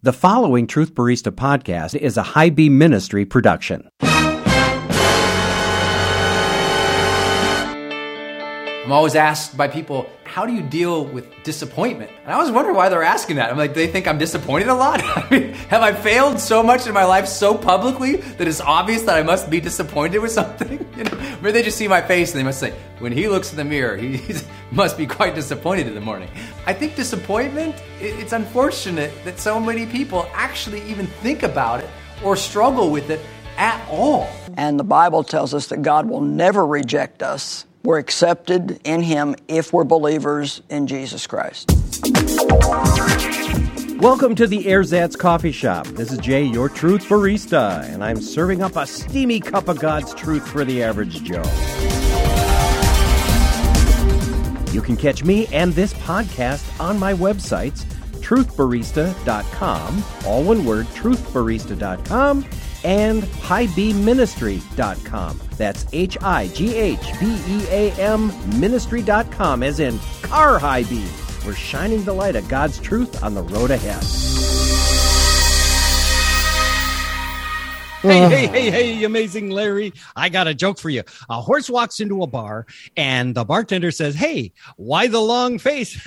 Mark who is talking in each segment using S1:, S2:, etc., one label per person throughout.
S1: The following Truth Barista podcast is a High Beam Ministry production.
S2: I'm always asked by people, how do you deal with disappointment? And I always wonder why they're asking that. I'm like, they think I'm disappointed a lot? I mean, have I failed so much in my life so publicly that it's obvious that I must be disappointed with something? You know, maybe they just see my face and they must say, when he looks in the mirror, he must be quite disappointed in the morning. I think disappointment, it's unfortunate that so many people actually even think about it or struggle with it at all.
S3: And the Bible tells us that God will never reject us we're accepted in Him if we're believers in Jesus Christ.
S1: Welcome to the Ersatz Coffee Shop. This is Jay, your truth barista, and I'm serving up a steamy cup of God's truth for the average Joe. You can catch me and this podcast on my websites, truthbarista.com, all one word, truthbarista.com, and highbeamministry.com. That's H I G H B E A M ministry.com, as in car high beam. We're shining the light of God's truth on the road ahead.
S4: Hey, hey, hey, hey, amazing Larry. I got a joke for you. A horse walks into a bar and the bartender says, Hey, why the long face?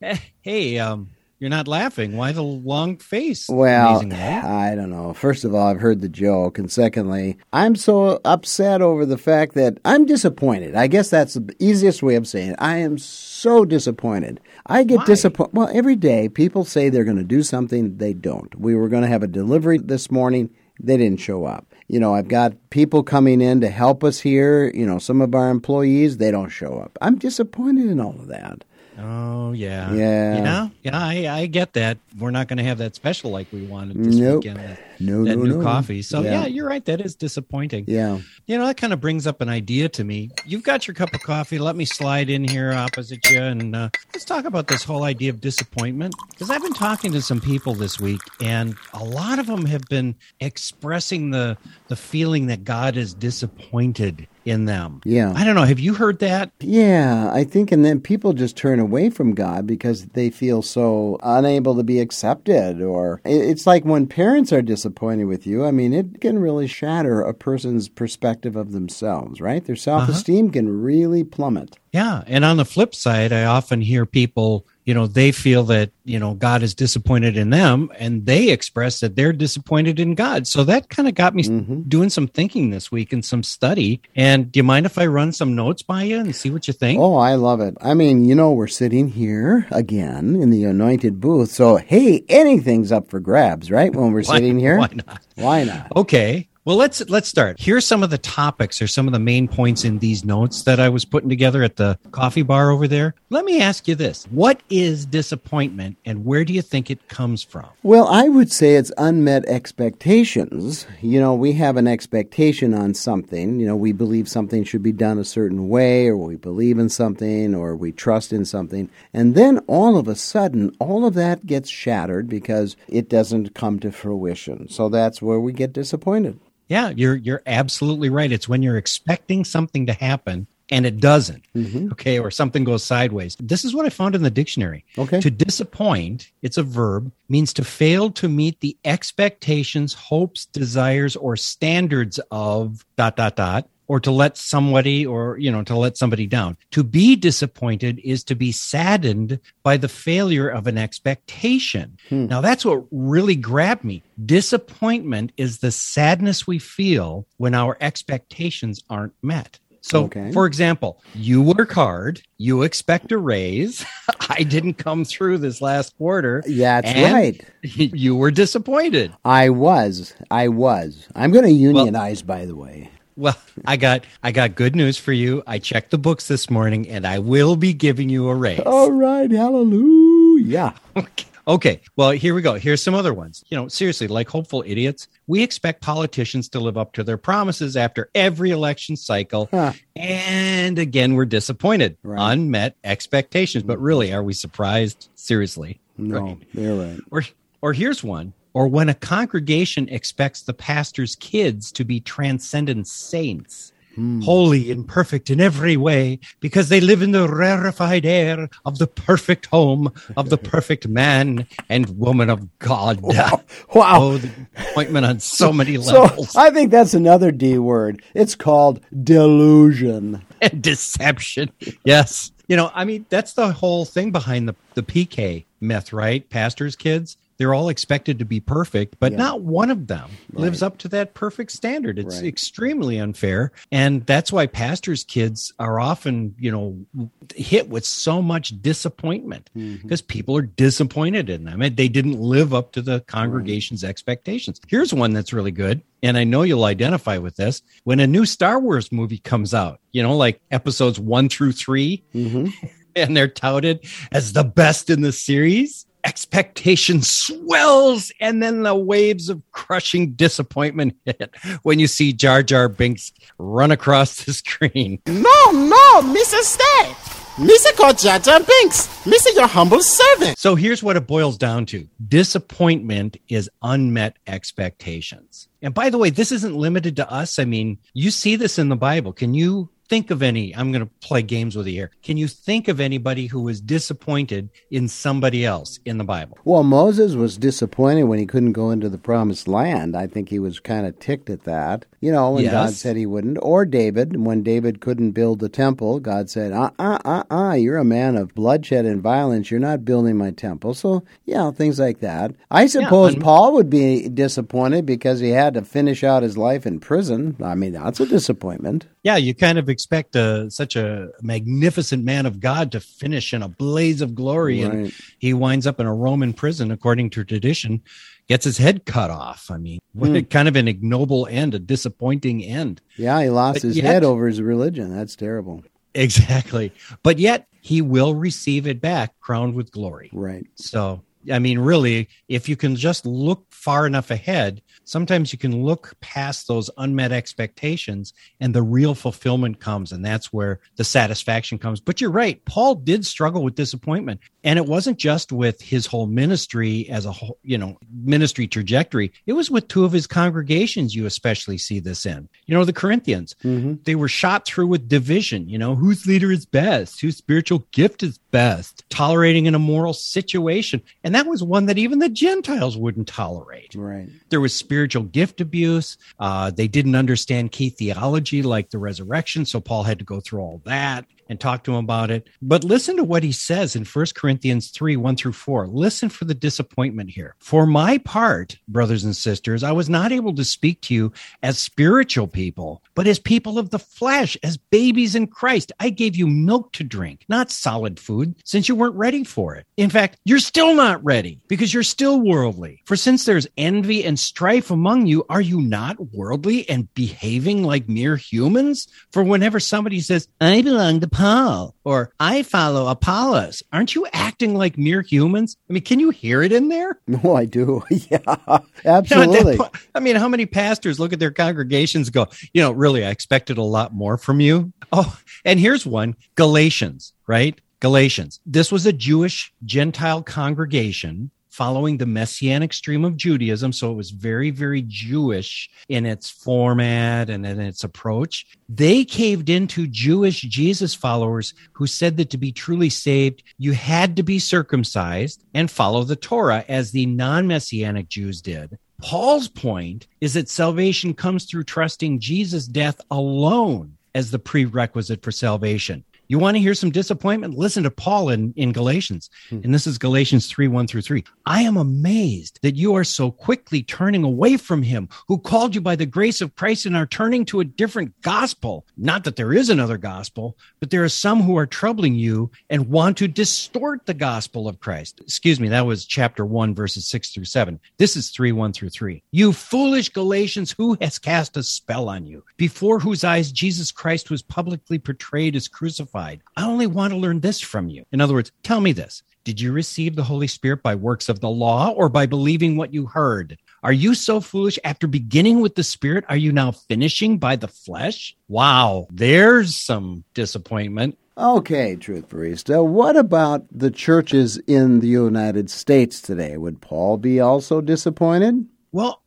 S4: hey, um, you're not laughing. Why the long face?
S5: Well, I don't know. First of all, I've heard the joke. And secondly, I'm so upset over the fact that I'm disappointed. I guess that's the easiest way of saying it. I am so disappointed. I get disappointed. Well, every day people say they're going to do something, they don't. We were going to have a delivery this morning, they didn't show up. You know, I've got people coming in to help us here. You know, some of our employees, they don't show up. I'm disappointed in all of that.
S4: Oh yeah,
S5: yeah.
S4: You know, yeah, I, I get that. We're not going to have that special like we wanted this nope. weekend. That,
S5: no,
S4: that
S5: no,
S4: new
S5: no.
S4: coffee. So
S5: yeah.
S4: yeah. you're right. That is disappointing.
S5: Yeah.
S4: You know, that kind of brings up an idea to me. You've got your cup of coffee. Let me slide in here opposite you, and uh, let's talk about this whole idea of disappointment. Because I've been talking to some people this week, and a lot of them have been expressing the the feeling that God is disappointed in them.
S5: Yeah.
S4: I don't know. Have you heard that?
S5: Yeah, I think, and then people just turn away from God because they feel so unable to be accepted. Or it's like when parents are disappointed with you, I mean, it can really shatter a person's perspective of themselves, right? Their self esteem uh-huh. can really plummet.
S4: Yeah. And on the flip side, I often hear people you know they feel that you know god is disappointed in them and they express that they're disappointed in god. So that kind of got me mm-hmm. doing some thinking this week and some study. And do you mind if i run some notes by you and see what you think?
S5: Oh i love it. I mean you know we're sitting here again in the anointed booth. So hey anything's up for grabs right when we're
S4: why,
S5: sitting here?
S4: why not?
S5: Why not?
S4: Okay well, let's let's start. Here's some of the topics or some of the main points in these notes that I was putting together at the coffee bar over there. Let me ask you this. What is disappointment and where do you think it comes from?
S5: Well, I would say it's unmet expectations. You know, we have an expectation on something. You know, we believe something should be done a certain way or we believe in something or we trust in something. And then all of a sudden, all of that gets shattered because it doesn't come to fruition. So that's where we get disappointed.
S4: Yeah, you're you're absolutely right. It's when you're expecting something to happen and it doesn't.
S5: Mm-hmm.
S4: Okay, or something goes sideways. This is what I found in the dictionary.
S5: Okay.
S4: To disappoint, it's a verb, means to fail to meet the expectations, hopes, desires, or standards of dot dot dot or to let somebody or you know to let somebody down to be disappointed is to be saddened by the failure of an expectation hmm. now that's what really grabbed me disappointment is the sadness we feel when our expectations aren't met so, okay. for example, you work hard, you expect a raise. I didn't come through this last quarter.
S5: Yeah, that's right.
S4: You were disappointed.
S5: I was. I was. I'm going to unionize, well, by the way.
S4: Well, I got I got good news for you. I checked the books this morning and I will be giving you a raise.
S5: All right, hallelujah.
S4: Okay. Okay, well, here we go. Here's some other ones. You know, seriously, like hopeful idiots, we expect politicians to live up to their promises after every election cycle. Huh. And again, we're disappointed. Right. Unmet expectations. But really, are we surprised? Seriously.
S5: No, right. you're right.
S4: Or, or here's one or when a congregation expects the pastor's kids to be transcendent saints. Hmm. holy and perfect in every way, because they live in the rarefied air of the perfect home of the perfect man and woman of God.
S5: Wow.
S4: Oh, the appointment on so many
S5: So
S4: levels.
S5: I think that's another D word. It's called delusion.
S4: and deception. Yes. You know, I mean, that's the whole thing behind the, the PK myth, right? Pastors' kids, they're all expected to be perfect, but
S5: Yeah.
S4: not one of them lives up to that perfect standard. It's
S5: Right.
S4: extremely unfair. And that's why pastors' kids are often, you know, hit with so much disappointment
S5: Mm-hmm.
S4: because people are disappointed in them and they didn't live up to the congregation's expectations. Here's one that's really good. And I know you'll identify with this. When a new Star Wars movie comes out, you know, like episodes one through 3
S5: Mm-hmm.
S4: and they're touted as the best in the series, expectation swells, and then the waves of crushing disappointment hit when you see Jar Jar Binks run across the screen.
S6: No, no, Mr. Stay. Mr. called Jar Jar Binks. Mr. Your humble servant.
S4: So here's what it boils down to disappointment is unmet expectations. And by the way, this isn't limited to us. I mean, you see this in the Bible. Can you think of any? I'm going to play games with you here. Can you think of anybody who was disappointed in somebody else in the Bible?
S5: Well, Moses was disappointed when he couldn't go into the promised land. I think he was kind of ticked at that. You know, when God said he wouldn't. Or David, when David couldn't build the temple, God said, uh uh uh uh, you're a man of bloodshed and violence. You're not building my temple. So, yeah, things like that. I suppose
S4: and-
S5: Paul would be disappointed because he had to finish out his life in prison. I mean, that's a disappointment.
S4: Yeah, you kind of expect a, such a magnificent man of God to finish in a blaze of glory, and he winds up in a Roman prison, according to tradition, gets his head cut off. I mean, what hmm. kind of an ignoble end, a disappointing end.
S5: Yeah, he lost
S4: But
S5: his
S4: yet-
S5: head over his religion. That's terrible.
S4: Exactly. But yet he will receive it back, crowned with glory.
S5: Right.
S4: So, I mean, really, if you can just look far enough ahead, sometimes you can look past those unmet expectations and the real fulfillment comes. And that's where the satisfaction comes. But you're right. Paul did struggle with disappointment. And it wasn't just with his whole ministry as a whole, you know, ministry trajectory. It was with two of his congregations. You especially see this in, you know, the Corinthians. Mm-hmm. They were shot through with division, you know, whose leader is best, whose spiritual gift is best, tolerating an immoral situation. And that was one that even the Gentiles wouldn't tolerate.
S5: Right.
S4: There was spiritual gift abuse. Uh, they didn't understand key theology like the resurrection. So Paul had to go through all that and talk to him about it. But listen to what he says in 1 Corinthians 3 1 through 4. Listen for the disappointment here. For my part, brothers and sisters, I was not able to speak to you as spiritual people, but as people of the flesh, as babies in Christ. I gave you milk to drink, not solid food, since you weren't ready for it. In fact, you're still not ready because you're still worldly. For since there's envy and strife among you, are you not worldly and behaving like mere humans? For whenever somebody says, I belong to Paul or I follow Apollos, aren't you acting like mere humans? I mean, can you hear it in there?
S5: No, oh, I do. yeah,
S4: You know, at that
S5: absolutely.
S4: point- I mean, how many pastors look at their congregations and go, you know, really, I expected a lot more from you. Oh, and here's one Galatians, right? Galatians. This was a Jewish Gentile congregation following the messianic stream of Judaism. So it was very, very Jewish in its format and in its approach. They caved into Jewish Jesus followers who said that to be truly saved, you had to be circumcised and follow the Torah as the non messianic Jews did. Paul's point is that salvation comes through trusting Jesus' death alone as the prerequisite for salvation. You want to hear some disappointment? Listen to Paul in, in Galatians. Hmm. And this is Galatians 3 1 through 3. I am amazed that you are so quickly turning away from him who called you by the grace of Christ and are turning to a different gospel. Not that there is another gospel, but there are some who are troubling you and want to distort the gospel of Christ. Excuse me, that was chapter 1, verses 6 through 7. This is 3 1 through 3. You foolish Galatians, who has cast a spell on you, before whose eyes Jesus Christ was publicly portrayed as crucified? I only want to learn this from you. In other words, tell me this. Did you receive the Holy Spirit by works of the law or by believing what you heard? Are you so foolish after beginning with the Spirit? Are you now finishing by the flesh? Wow, there's some disappointment.
S5: Okay, Truth Barista. What about the churches in the United States today? Would Paul be also disappointed?
S4: Well,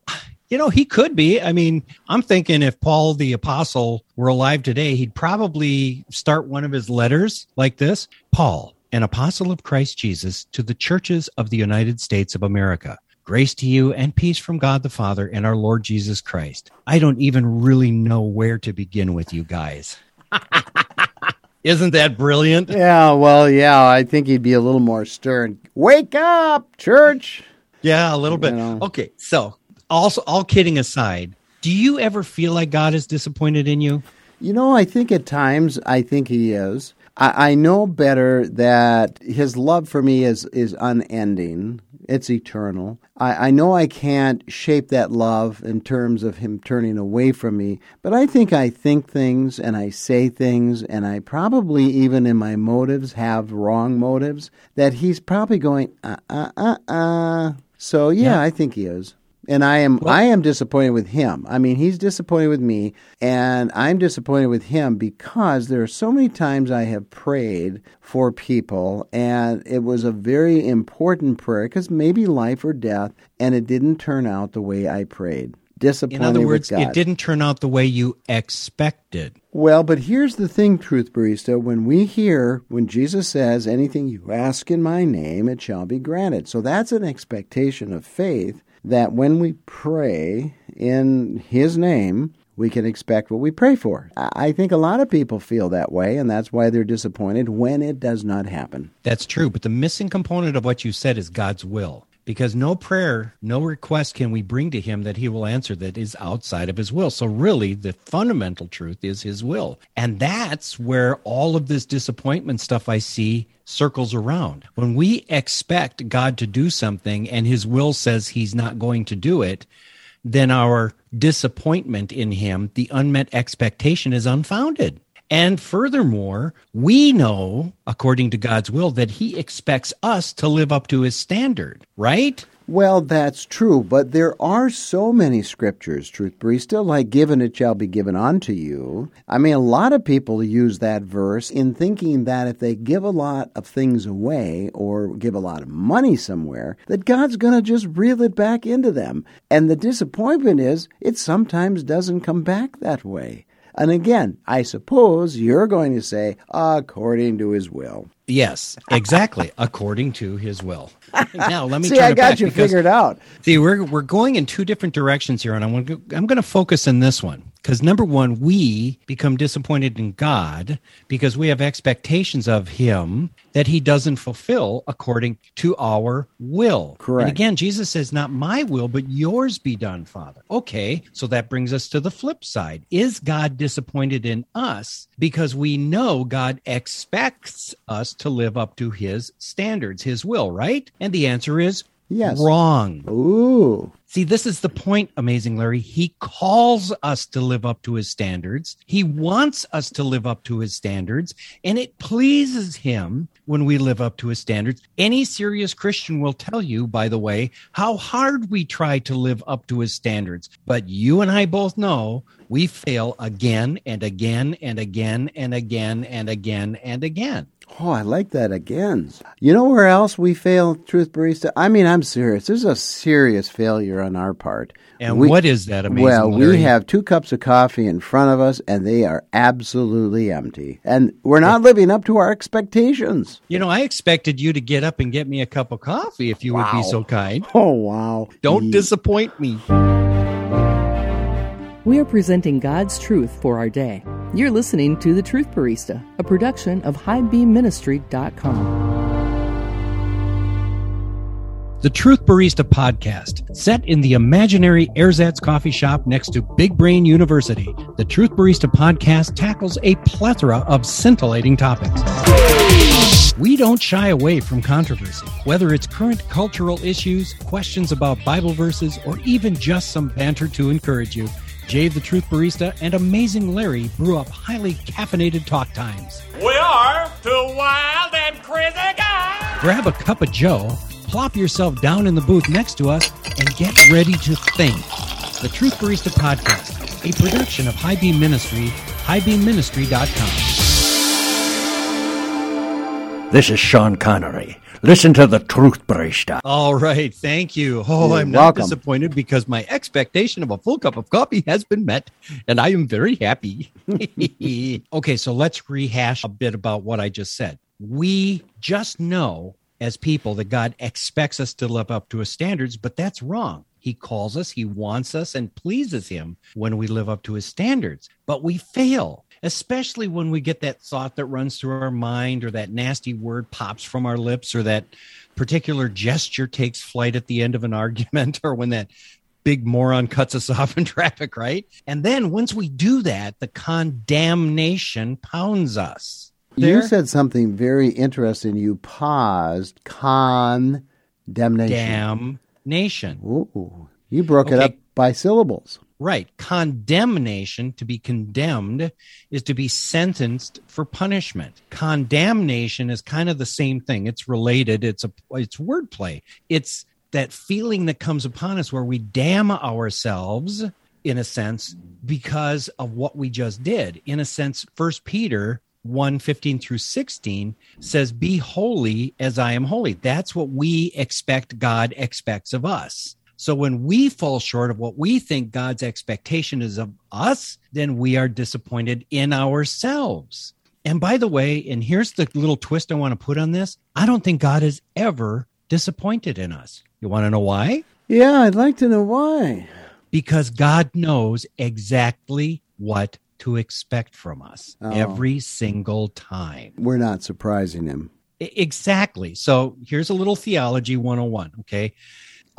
S4: You know, he could be. I mean, I'm thinking if Paul the apostle were alive today, he'd probably start one of his letters like this Paul, an apostle of Christ Jesus, to the churches of the United States of America. Grace to you and peace from God the Father and our Lord Jesus Christ. I don't even really know where to begin with you guys. Isn't that brilliant?
S5: Yeah, well, yeah, I think he'd be a little more stern. Wake up, church.
S4: Yeah, a little bit.
S5: You know.
S4: Okay, so also all kidding aside, do you ever feel like God is disappointed in you?
S5: You know, I think at times I think he is. I, I know better that his love for me is is unending. It's eternal. I, I know I can't shape that love in terms of him turning away from me, but I think I think things and I say things, and I probably even in my motives have wrong motives that he's probably going uh uh uh uh. So yeah,
S4: Yeah.
S5: I think he is. And I am I am disappointed with him. I mean, he's disappointed with me, and I'm disappointed with him because there are so many times I have prayed for people, and it was a very important prayer because maybe life or death, and it didn't turn out the way I prayed. Disappointed
S4: In other words, it didn't turn out the way you expected.
S5: Well, but here's the thing, Truth Barista. When we hear, when Jesus says, anything you ask in my name, it shall be granted. So that's an expectation of faith that when we pray in his name, we can expect what we pray for. I think a lot of people feel that way, and that's why they're disappointed when it does not happen.
S4: That's true, but the missing component of what you said is God's will. Because no prayer, no request can we bring to him that he will answer that is outside of his will. So, really, the fundamental truth is his will. And that's where all of this disappointment stuff I see circles around. When we expect God to do something and his will says he's not going to do it, then our disappointment in him, the unmet expectation, is unfounded. And furthermore, we know, according to God's will, that He expects us to live up to His standard, right?
S5: Well, that's true, but there are so many scriptures, Truth Barista, like given it shall be given unto you. I mean, a lot of people use that verse in thinking that if they give a lot of things away or give a lot of money somewhere, that God's going to just reel it back into them. And the disappointment is it sometimes doesn't come back that way. And again, I suppose you're going to say, according to his will.
S4: Yes, exactly, according to His will. Now, let me
S5: See, I got you
S4: because-
S5: figured out.
S4: See, we're we're going in two different directions here, and I'm going to, I'm going to focus on this one because number one, we become disappointed in God because we have expectations of Him that He doesn't fulfill according to our will.
S5: Correct.
S4: And again, Jesus says, "Not my will, but yours be done, Father." Okay, so that brings us to the flip side: Is God disappointed in us because we know God expects us to live up to His standards, His will, right? And the answer is
S5: Yes.
S4: wrong.
S5: Ooh.
S4: See, this is the point, Amazing Larry. He calls us to live up to his standards. He wants us to live up to his standards, and it pleases him when we live up to his standards. Any serious Christian will tell you, by the way, how hard we try to live up to his standards. But you and I both know we fail again and again and again and again and again and again.
S5: Oh, I like that again. You know where else we fail, Truth Barista? I mean, I'm serious. There's a serious failure on our part.
S4: And
S5: We-
S4: what is that, Amazing
S5: Well,
S4: Larry?
S5: we have two cups of coffee in front of us, and they are absolutely empty. And we're not living up to our expectations.
S4: You know, I expected you to get up and get me a cup of coffee if you would be so kind.
S5: Oh, wow.
S4: Don't disappoint me.
S7: We are presenting God's truth for our day. You're listening to The Truth Barista, a production of HighBeamMinistry.com.
S4: The Truth Barista podcast, set in the imaginary Ersatz coffee shop next to Big Brain University. The Truth Barista podcast tackles a plethora of scintillating topics. We don't shy away from controversy, whether it's current cultural issues, questions about Bible verses, or even just some banter to encourage you. Jave the Truth Barista and Amazing Larry brew up highly caffeinated talk times.
S8: We are two wild and crazy guys.
S4: Grab a cup of Joe, plop yourself down in the booth next to us, and get ready to think. The Truth Barista Podcast, a production of High Beam Ministry, highbeamministry.com.
S1: This is Sean Connery. Listen to the truth, Barista.
S4: All right, thank you. Oh,
S5: You're
S4: I'm not
S5: welcome.
S4: disappointed because my expectation of a full cup of coffee has been met, and I am very happy. okay, so let's rehash a bit about what I just said. We just know as people that God expects us to live up to his standards, but that's wrong. He calls us, he wants us, and pleases him when we live up to his standards, but we fail. Especially when we get that thought that runs through our mind, or that nasty word pops from our lips, or that particular gesture takes flight at the end of an argument, or when that big moron cuts us off in traffic, right? And then once we do that, the condemnation pounds us.
S5: You said something very interesting. You paused. Condemnation.
S4: damnation.
S5: Ooh, you broke it up by syllables.
S4: Right. Condemnation, to be condemned, is to be sentenced for punishment. Condemnation is kind of the same thing. It's related. It's a it's wordplay. It's that feeling that comes upon us where we damn ourselves in a sense because of what we just did. In a sense, first Peter 1 15 through 16 says, Be holy as I am holy. That's what we expect God expects of us. So when we fall short of what we think God's expectation is of us, then we are disappointed in ourselves. And by the way, and here's the little twist I want to put on this I don't think God is ever disappointed in us. You want to know why?
S5: Yeah, I'd like to know why.
S4: Because God knows exactly what to expect from us
S5: Oh.
S4: every single time.
S5: We're not surprising him.
S4: Exactly. So here's a little theology 101. Okay.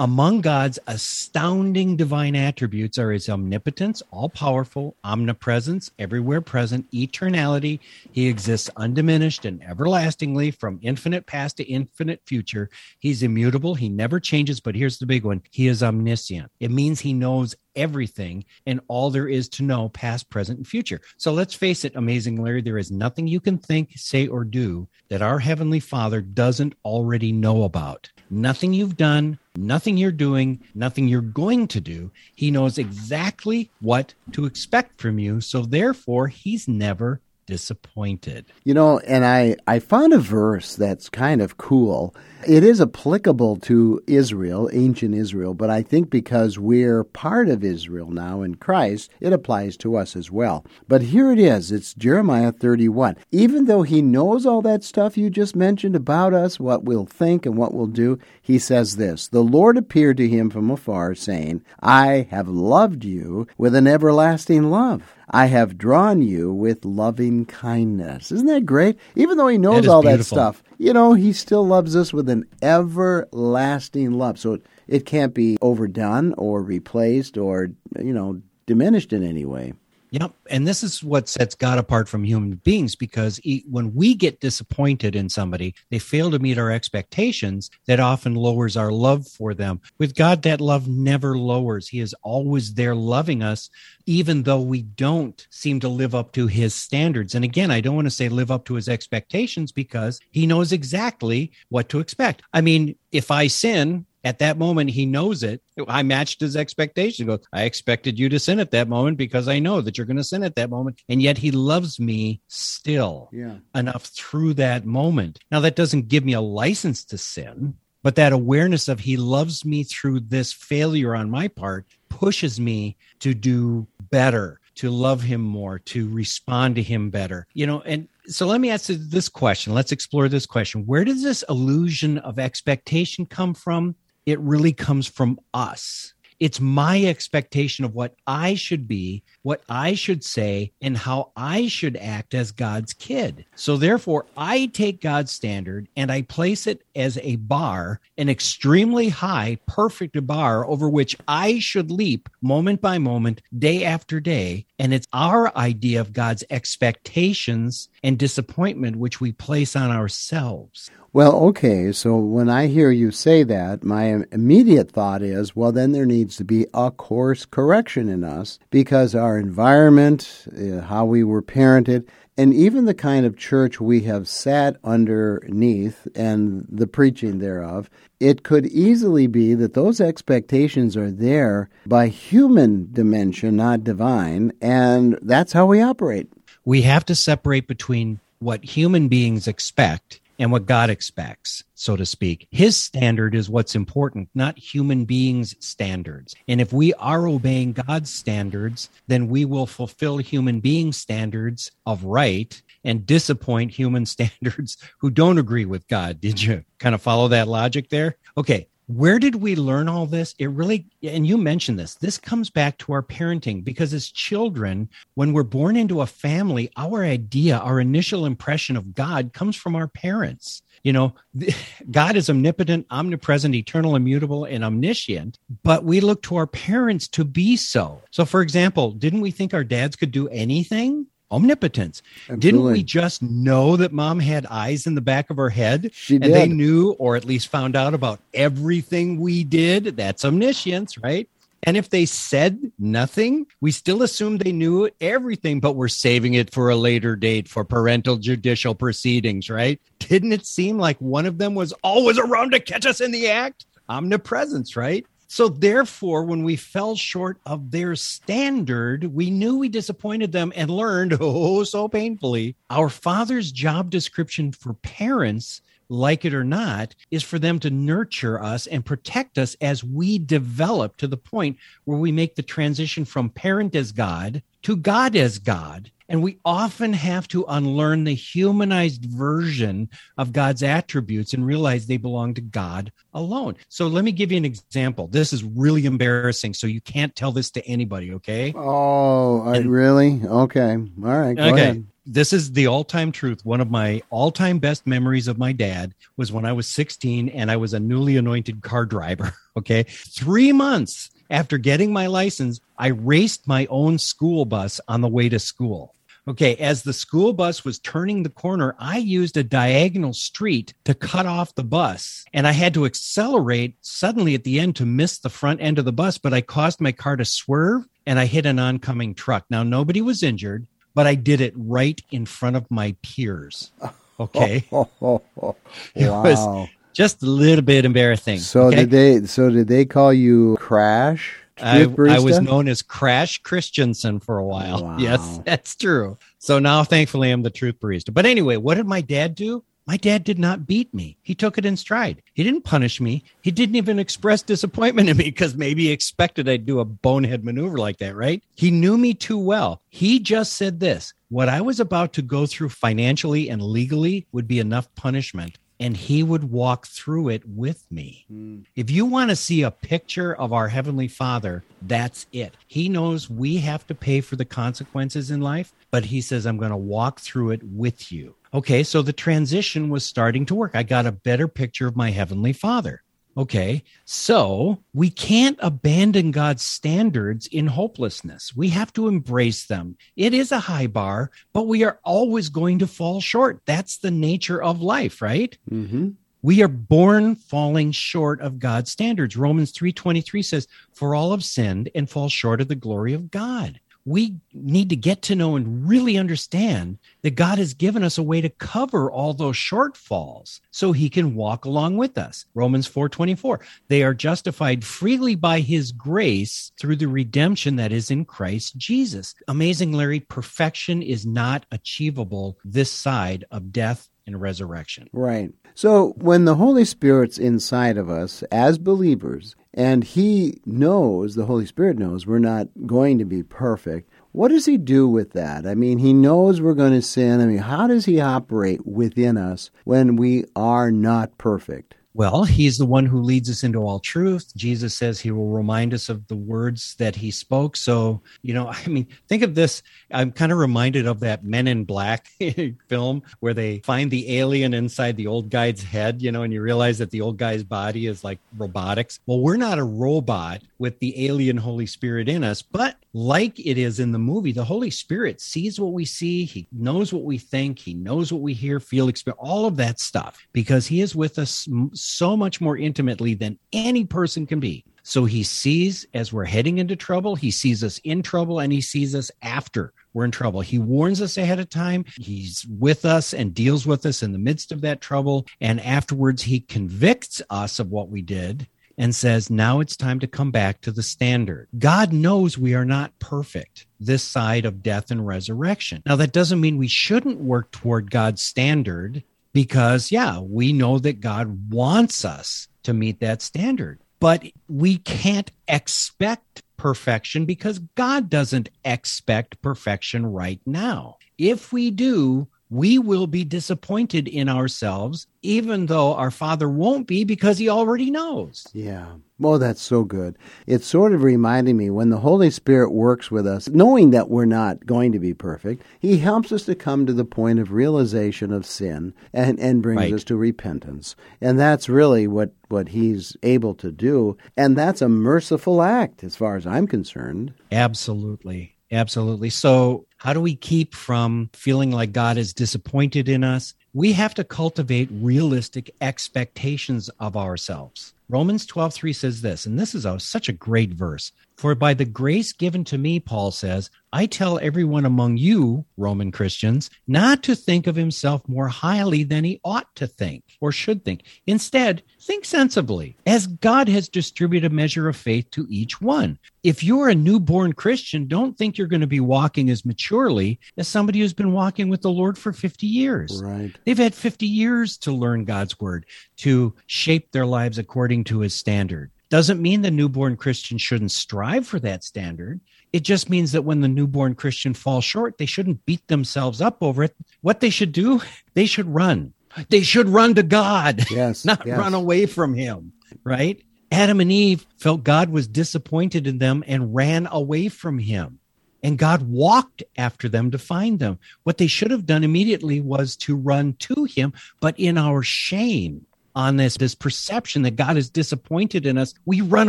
S4: Among God's astounding divine attributes are his omnipotence, all powerful, omnipresence, everywhere present, eternality. He exists undiminished and everlastingly from infinite past to infinite future. He's immutable. He never changes. But here's the big one He is omniscient. It means he knows everything and all there is to know, past, present, and future. So let's face it, amazing Larry, there is nothing you can think, say, or do that our Heavenly Father doesn't already know about. Nothing you've done, nothing you're doing, nothing you're going to do. He knows exactly what to expect from you. So therefore, He's never disappointed.
S5: You know, and I, I found a verse that's kind of cool. It is applicable to Israel, ancient Israel, but I think because we're part of Israel now in Christ, it applies to us as well. But here it is it's Jeremiah 31. Even though he knows all that stuff you just mentioned about us, what we'll think and what we'll do, he says this The Lord appeared to him from afar, saying, I have loved you with an everlasting love. I have drawn you with loving kindness. Isn't that great? Even though he knows
S4: is
S5: all that stuff, you know, he still loves us with an everlasting love. So it, it can't be overdone or replaced or, you know, diminished in any way.
S4: Yep. And this is what sets God apart from human beings because he, when we get disappointed in somebody, they fail to meet our expectations, that often lowers our love for them. With God, that love never lowers. He is always there loving us, even though we don't seem to live up to his standards. And again, I don't want to say live up to his expectations because he knows exactly what to expect. I mean, if I sin, at that moment he knows it. I matched his expectation He goes i expected you to sin at that moment because i know that you're going to sin at that moment and yet he loves me still
S5: Yeah.
S4: enough through that moment. Now that doesn't give me a license to sin but that awareness of he loves me through this failure on my part pushes me to do better to love him more to respond to him better. You know and so let me ask this question. Let's explore this question. Where does this illusion of expectation come from it really comes from us. It's my expectation of what I should be, what I should say, and how I should act as God's kid. So therefore, I take God's standard and I place it as a bar, an extremely high, perfect bar over which I should leap moment by moment, day after day. And it's our idea of God's expectations and disappointment which we place on ourselves.
S5: Well, okay, so when I hear you say that, my immediate thought is, well, then there needs to be a course correction in us because our environment, uh, how we were parented, and even the kind of church we have sat underneath and the preaching thereof, it could easily be that those expectations are there by human dimension, not divine, and that's how we operate.
S4: we have to separate between what human beings expect and what God expects, so to speak. His standard is what's important, not human beings' standards. And if we are obeying God's standards, then we will fulfill human beings' standards of right and disappoint human standards who don't agree with God. Did you kind of follow that logic there? Okay. Where did we learn all this? It really, and you mentioned this, this comes back to our parenting because as children, when we're born into a family, our idea, our initial impression of God comes from our parents. You know, God is omnipotent, omnipresent, eternal, immutable, and omniscient, but we look to our parents to be so. So, for example, didn't we think our dads could do anything? Omnipotence. Absolutely. Didn't we just know that mom had eyes in the back of her head?
S5: She
S4: and
S5: did.
S4: they knew or at least found out about everything we did. That's omniscience, right? And if they said nothing, we still assume they knew everything, but we're saving it for a later date for parental judicial proceedings, right? Didn't it seem like one of them was always around to catch us in the act? Omnipresence, right? So, therefore, when we fell short of their standard, we knew we disappointed them and learned, oh, so painfully, our father's job description for parents, like it or not, is for them to nurture us and protect us as we develop to the point where we make the transition from parent as God to God as God. And we often have to unlearn the humanized version of God's attributes and realize they belong to God alone. So let me give you an example. This is really embarrassing. So you can't tell this to anybody, okay?
S5: Oh, I, really? Okay. All right. Go
S4: okay.
S5: ahead.
S4: This is the all time truth. One of my all time best memories of my dad was when I was 16 and I was a newly anointed car driver. Okay. Three months after getting my license, I raced my own school bus on the way to school. Okay, as the school bus was turning the corner, I used a diagonal street to cut off the bus. And I had to accelerate suddenly at the end to miss the front end of the bus, but I caused my car to swerve and I hit an oncoming truck. Now, nobody was injured, but I did it right in front of my peers. Okay.
S5: Oh, oh, oh.
S4: It
S5: Wow.
S4: was just a little bit embarrassing.
S5: so
S4: okay?
S5: did they? So did they call you Crash?
S4: I, I was known as Crash Christensen for a while.
S5: Wow.
S4: Yes, that's true. So now, thankfully, I'm the truth barista. But anyway, what did my dad do? My dad did not beat me. He took it in stride. He didn't punish me. He didn't even express disappointment in me because maybe he expected I'd do a bonehead maneuver like that, right? He knew me too well. He just said this what I was about to go through financially and legally would be enough punishment. And he would walk through it with me. Hmm. If you want to see a picture of our Heavenly Father, that's it. He knows we have to pay for the consequences in life, but He says, I'm going to walk through it with you. Okay, so the transition was starting to work. I got a better picture of my Heavenly Father. Okay, so we can't abandon God's standards in hopelessness. We have to embrace them. It is a high bar, but we are always going to fall short. That's the nature of life, right?
S5: Mm-hmm.
S4: We are born falling short of God's standards. Romans 3:23 says, "For all have sinned and fall short of the glory of God." We need to get to know and really understand that God has given us a way to cover all those shortfalls so he can walk along with us. Romans 4:24, "They are justified freely by his grace through the redemption that is in Christ Jesus." Amazing Larry, perfection is not achievable this side of death and resurrection.
S5: Right. So when the Holy Spirit's inside of us as believers, and He knows, the Holy Spirit knows, we're not going to be perfect, what does He do with that? I mean, He knows we're going to sin. I mean, how does He operate within us when we are not perfect?
S4: Well, he's the one who leads us into all truth. Jesus says he will remind us of the words that he spoke. So, you know, I mean, think of this. I'm kind of reminded of that Men in Black film where they find the alien inside the old guy's head, you know, and you realize that the old guy's body is like robotics. Well, we're not a robot with the alien Holy Spirit in us, but like it is in the movie, the Holy Spirit sees what we see. He knows what we think. He knows what we hear, feel, experience, all of that stuff because he is with us so much more intimately than any person can be. So he sees as we're heading into trouble, he sees us in trouble, and he sees us after we're in trouble. He warns us ahead of time. He's with us and deals with us in the midst of that trouble. And afterwards, he convicts us of what we did and says, now it's time to come back to the standard. God knows we are not perfect this side of death and resurrection. Now, that doesn't mean we shouldn't work toward God's standard because, yeah, we know that God wants us to meet that standard, but we can't expect perfection because God doesn't expect perfection right now. If we do, we will be disappointed in ourselves, even though our Father won't be because He already knows.
S5: Yeah. Oh, that's so good. It's sort of reminding me when the Holy Spirit works with us, knowing that we're not going to be perfect, He helps us to come to the point of realization of sin and, and brings
S4: Right.
S5: us to repentance. And that's really what, what He's able to do. And that's a merciful act, as far as I'm concerned.
S4: Absolutely. Absolutely. So, how do we keep from feeling like God is disappointed in us? We have to cultivate realistic expectations of ourselves. Romans 12, 3 says this, and this is a, such a great verse. For by the grace given to me, Paul says, I tell everyone among you, Roman Christians, not to think of himself more highly than he ought to think or should think. Instead, think sensibly, as God has distributed a measure of faith to each one. If you're a newborn Christian, don't think you're going to be walking as maturely as somebody who's been walking with the Lord for 50 years.
S5: Right.
S4: They've had 50 years to learn God's word, to shape their lives according to his standard. Doesn't mean the newborn Christian shouldn't strive for that standard. It just means that when the newborn Christian falls short, they shouldn't beat themselves up over it. What they should do, they should run. They should run to God,
S5: Yes.
S4: not
S5: yes.
S4: run away from him, right? Adam and Eve felt God was disappointed in them and ran away from him. And God walked after them to find them. What they should have done immediately was to run to him, but in our shame on this this perception that God is disappointed in us, we run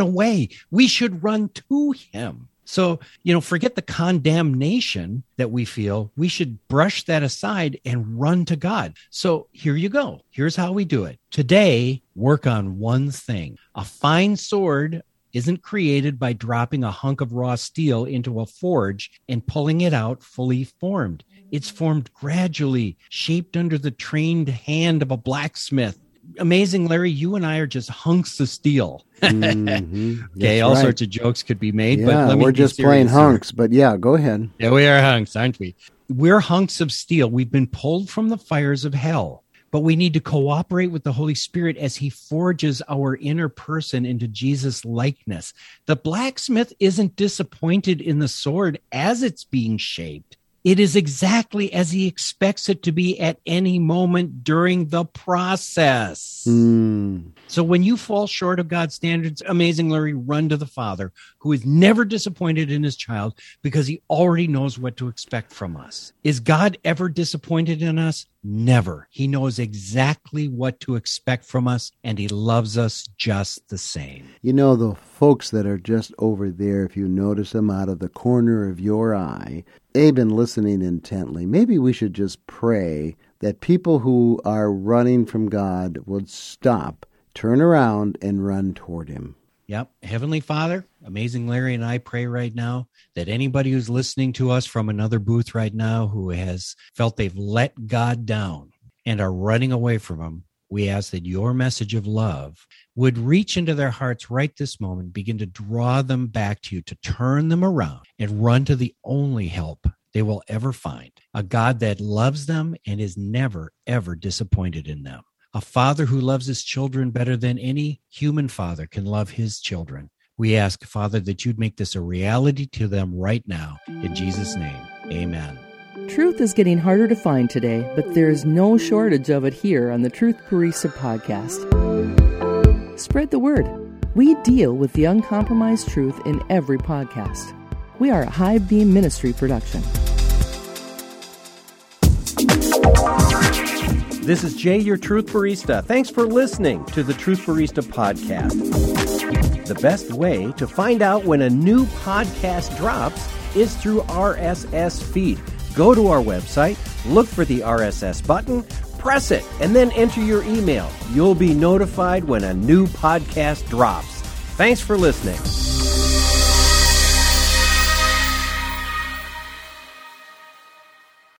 S4: away. We should run to him. So, you know, forget the condemnation that we feel. We should brush that aside and run to God. So, here you go. Here's how we do it. Today, work on one thing. A fine sword isn't created by dropping a hunk of raw steel into a forge and pulling it out fully formed. It's formed gradually, shaped under the trained hand of a blacksmith. Amazing, Larry, you and I are just hunks of steel.
S5: Mhm.
S4: Okay, all
S5: right.
S4: sorts of jokes could be made, but
S5: Yeah,
S4: let me
S5: we're just plain hunks. But yeah, go ahead.
S4: Yeah, we are hunks, aren't we? We're hunks of steel. We've been pulled from the fires of hell, but we need to cooperate with the Holy Spirit as He forges our inner person into Jesus' likeness. The blacksmith isn't disappointed in the sword as it's being shaped. It is exactly as he expects it to be at any moment during the process.
S5: Mm.
S4: So when you fall short of God's standards, amazing Larry, run to the Father who is never disappointed in his child because he already knows what to expect from us. Is God ever disappointed in us? Never. He knows exactly what to expect from us and he loves us just the same.
S5: You know, the folks that are just over there, if you notice them out of the corner of your eye, they've been listening intently. Maybe we should just pray that people who are running from God would stop, turn around, and run toward Him.
S4: Yep. Heavenly Father, Amazing Larry and I pray right now that anybody who's listening to us from another booth right now who has felt they've let God down and are running away from Him, we ask that your message of love would reach into their hearts right this moment, begin to draw them back to you, to turn them around and run to the only help they will ever find a God that loves them and is never, ever disappointed in them a father who loves his children better than any human father can love his children. We ask, Father, that you'd make this a reality to them right now. In Jesus' name, amen.
S7: Truth is getting harder to find today, but there is no shortage of it here on the Truth Barista podcast. Spread the word. We deal with the uncompromised truth in every podcast. We are a High Beam Ministry production.
S1: This is Jay, your Truth Barista. Thanks for listening to the Truth Barista podcast. The best way to find out when a new podcast drops is through RSS feed. Go to our website, look for the RSS button, press it, and then enter your email. You'll be notified when a new podcast drops. Thanks for listening.